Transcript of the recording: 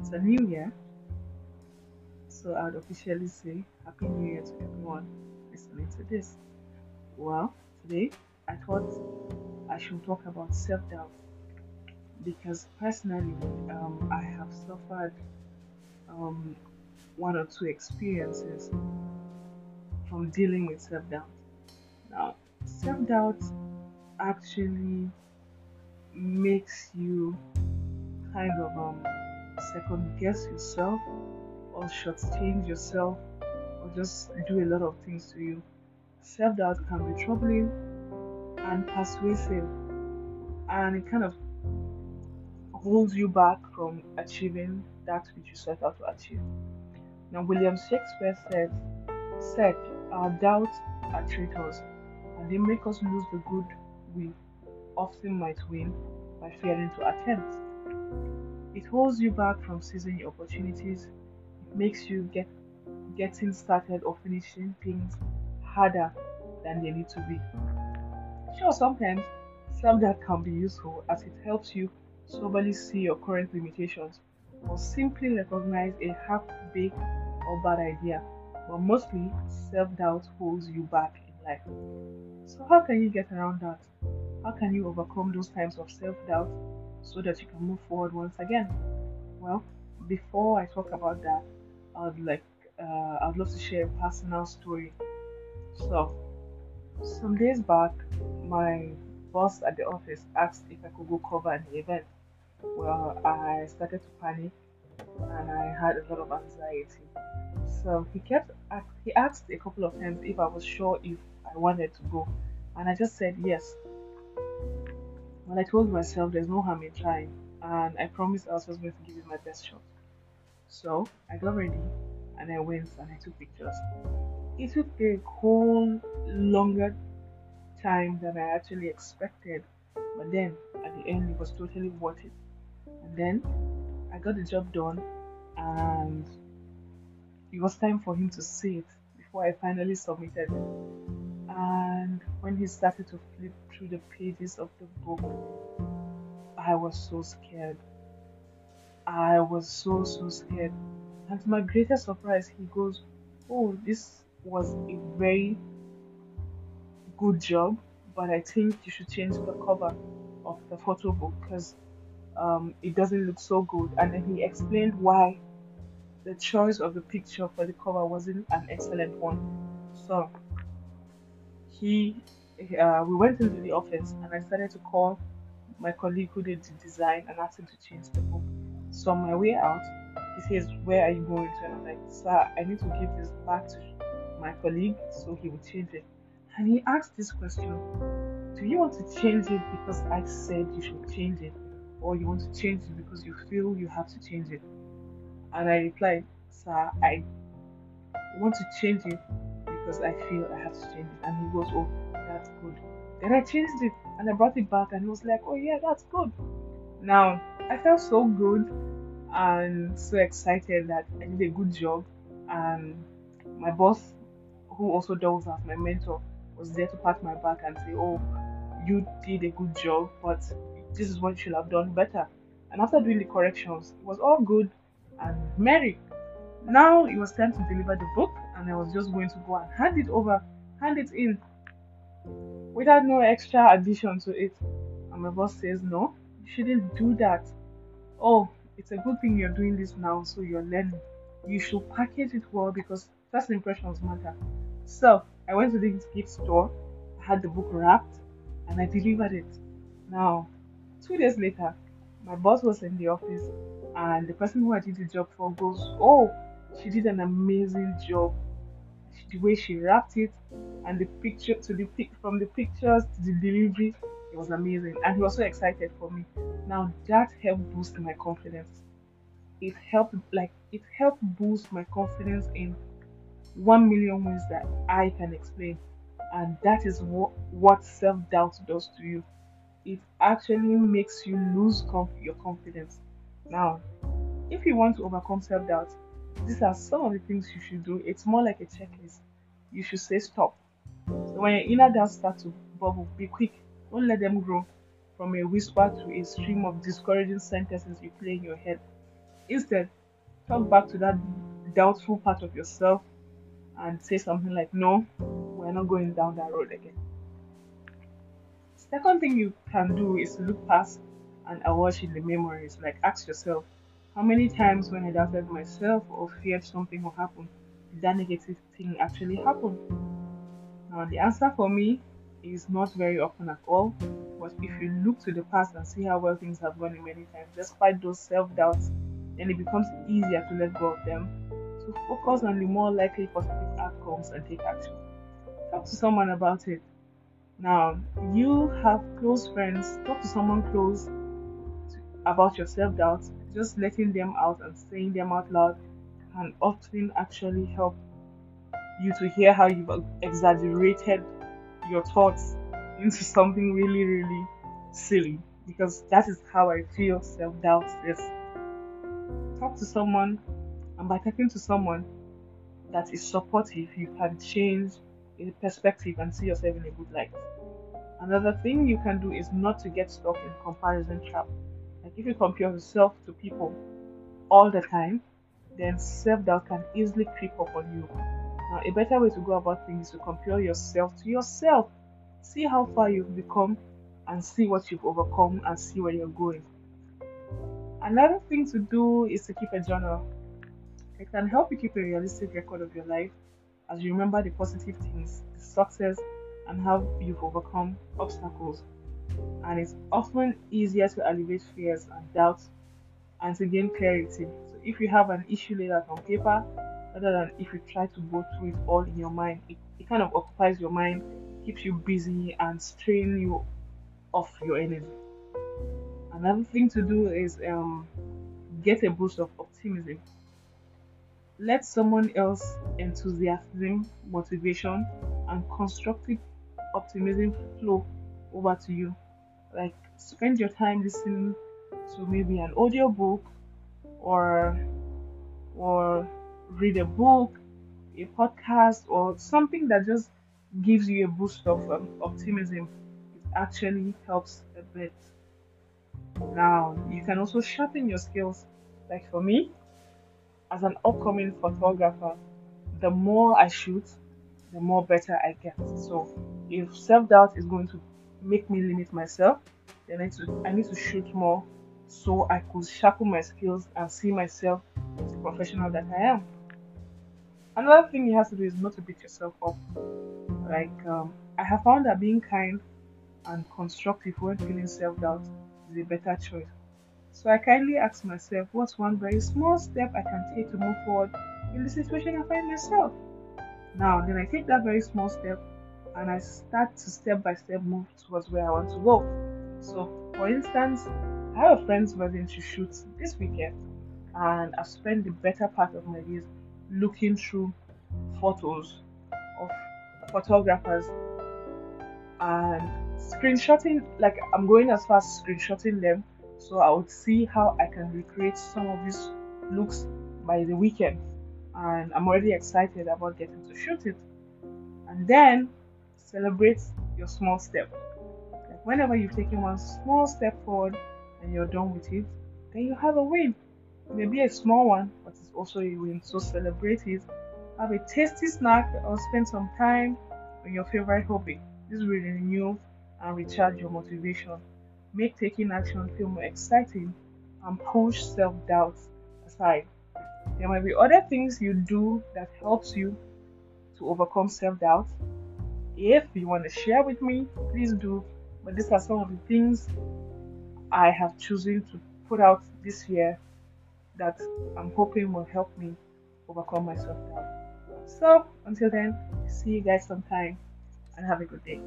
It's a new year. So I would officially say Happy New Year to everyone listening to this. Well, today I thought I should talk about self doubt because personally um, I have suffered um, one or two experiences from dealing with self doubt. Now, self doubt actually makes you kind of um, second guess yourself or shortchange yourself or just do a lot of things to you. Self doubt can be troubling and persuasive, and it kind of holds you back from achieving that which you set out to achieve. Now, William Shakespeare said, said Our doubts are traitors, and they make us lose the good we often might win by failing to attempt. It holds you back from seizing opportunities. It makes you get getting started or finishing things harder than they need to be. Sure, sometimes self that can be useful as it helps you soberly see your current limitations or simply recognize a half-baked or bad idea. But mostly, self-doubt holds you back in life. So how can you get around that? How can you overcome those times of self-doubt so that you can move forward once again? Well, before I talk about that, I'd like uh, I'd love to share a personal story. So, some days back, my boss at the office asked if I could go cover an event. Well, I started to panic and I had a lot of anxiety. So he kept he asked a couple of times if I was sure if I wanted to go, and I just said yes. Well, I told myself there's no harm in trying, and I promised I was just going to give it my best shot. So I got ready and I went and I took pictures. It took a whole longer time than I actually expected, but then at the end it was totally worth it. And then I got the job done, and it was time for him to see it before I finally submitted it. And when he started to flip through the pages of the book, I was so scared. I was so, so scared. And to my greatest surprise, he goes, Oh, this was a very good job, but I think you should change the cover of the photo book because um, it doesn't look so good. And then he explained why the choice of the picture for the cover wasn't an excellent one. So he, uh, we went into the office and I started to call my colleague who did the design and asked him to change the book. So on my way out, he says, "Where are you going to?" And I'm like, "Sir, I need to give this back to my colleague so he will change it." And he asked this question: Do you want to change it because I said you should change it, or you want to change it because you feel you have to change it? And I replied, Sir, I want to change it because I feel I have to change it. And he goes, Oh, that's good. Then I changed it and I brought it back and he was like, Oh, yeah, that's good. Now, I felt so good and so excited that I did a good job. And my boss, who also does as my mentor, was there to pat my back and say, Oh, you did a good job, but this is what you should have done better. And after doing the corrections, it was all good and merry. Now it was time to deliver the book, and I was just going to go and hand it over, hand it in, without no extra addition to it. And my boss says, No, you shouldn't do that. Oh, it's a good thing you're doing this now, so you're learning. You should package it well because first impressions matter. So I went to the gift store, I had the book wrapped, and I delivered it. Now, two days later, my boss was in the office, and the person who I did the job for goes, "Oh, she did an amazing job. The way she wrapped it, and the picture to the pic from the pictures to the delivery, it was amazing." And he was so excited for me. Now that helped boost my confidence. It helped, like, it helped boost my confidence in one million ways that I can explain. And that is what, what self doubt does to you. It actually makes you lose conf- your confidence. Now, if you want to overcome self doubt, these are some of the things you should do. It's more like a checklist. You should say stop. So when your inner doubts start to bubble, be quick. Don't let them grow. from a whisper to a stream of discouraging sentences you play in your head. Instead, talk back to that doubtful part of yourself and say something like, No, we're not going down that road again. Second thing you can do is look past and awash in the memories. Like, ask yourself, how many times when I doubted myself or feared something will happen, did that negative thing actually happen? Now, the answer for me is not very often at all. But if you look to the past and see how well things have gone in many times, despite those self doubts, then it becomes easier to let go of them. To focus on the more likely positive outcomes and take action. Talk to someone about it. Now, you have close friends, talk to someone close about your self doubt. Just letting them out and saying them out loud can often actually help you to hear how you've exaggerated your thoughts into something really, really silly because that is how I feel self doubt is. Talk to someone, and by talking to someone that is supportive, you can change a perspective and see yourself in a good light. Another thing you can do is not to get stuck in comparison trap. Like if you compare yourself to people all the time, then self doubt can easily creep up on you. Now, a better way to go about things is to compare yourself to yourself. See how far you've become and see what you've overcome and see where you're going. Another thing to do is to keep a journal. It can help you keep a realistic record of your life as you remember the positive things, the success, and how you've overcome obstacles. And it's often easier to alleviate fears and doubts and to gain clarity. So if you have an issue laid out on paper, rather than if you try to go through it all in your mind. It, it kind of occupies your mind, keeps you busy, and strain you off your energy. Another thing to do is um, get a boost of optimism. Let someone else enthusiasm, motivation, and constructive optimism flow over to you. Like spend your time listening to maybe an audio book or or read a book, a podcast, or something that just gives you a boost of um, optimism, it actually helps a bit. Now, you can also sharpen your skills. Like for me, as an upcoming photographer, the more I shoot, the more better I get. So, if self doubt is going to make me limit myself, then I need to I need to shoot more so I could sharpen my skills and see myself as the professional that I am. Another thing you have to do is not to beat yourself up. Like um, I have found that being kind and constructive when feeling self-doubt is a better choice. So I kindly ask myself, what's one very small step I can take to move forward in the situation I find myself? Now, then I take that very small step and I start to step by step move towards where I want to go. So, for instance, I have a friend's wedding to shoot this weekend, and I've spent the better part of my days looking through photos of photographers and screenshotting like i'm going as far as screenshotting them so i would see how i can recreate some of these looks by the weekend and i'm already excited about getting to shoot it and then celebrate your small step like whenever you've taken one small step forward and you're done with it then you have a win maybe a small one, but it's also a win. So celebrate it. Have a tasty snack or spend some time on your favorite hobby. This will renew and recharge your motivation. Make taking action feel more exciting and push self-doubt aside. There might be other things you do that helps you to overcome self-doubt. If you want to share with me, please do. But these are some of the things I have chosen to put out this year that I'm hoping will help me overcome my self doubt. So, until then, see you guys sometime and have a good day.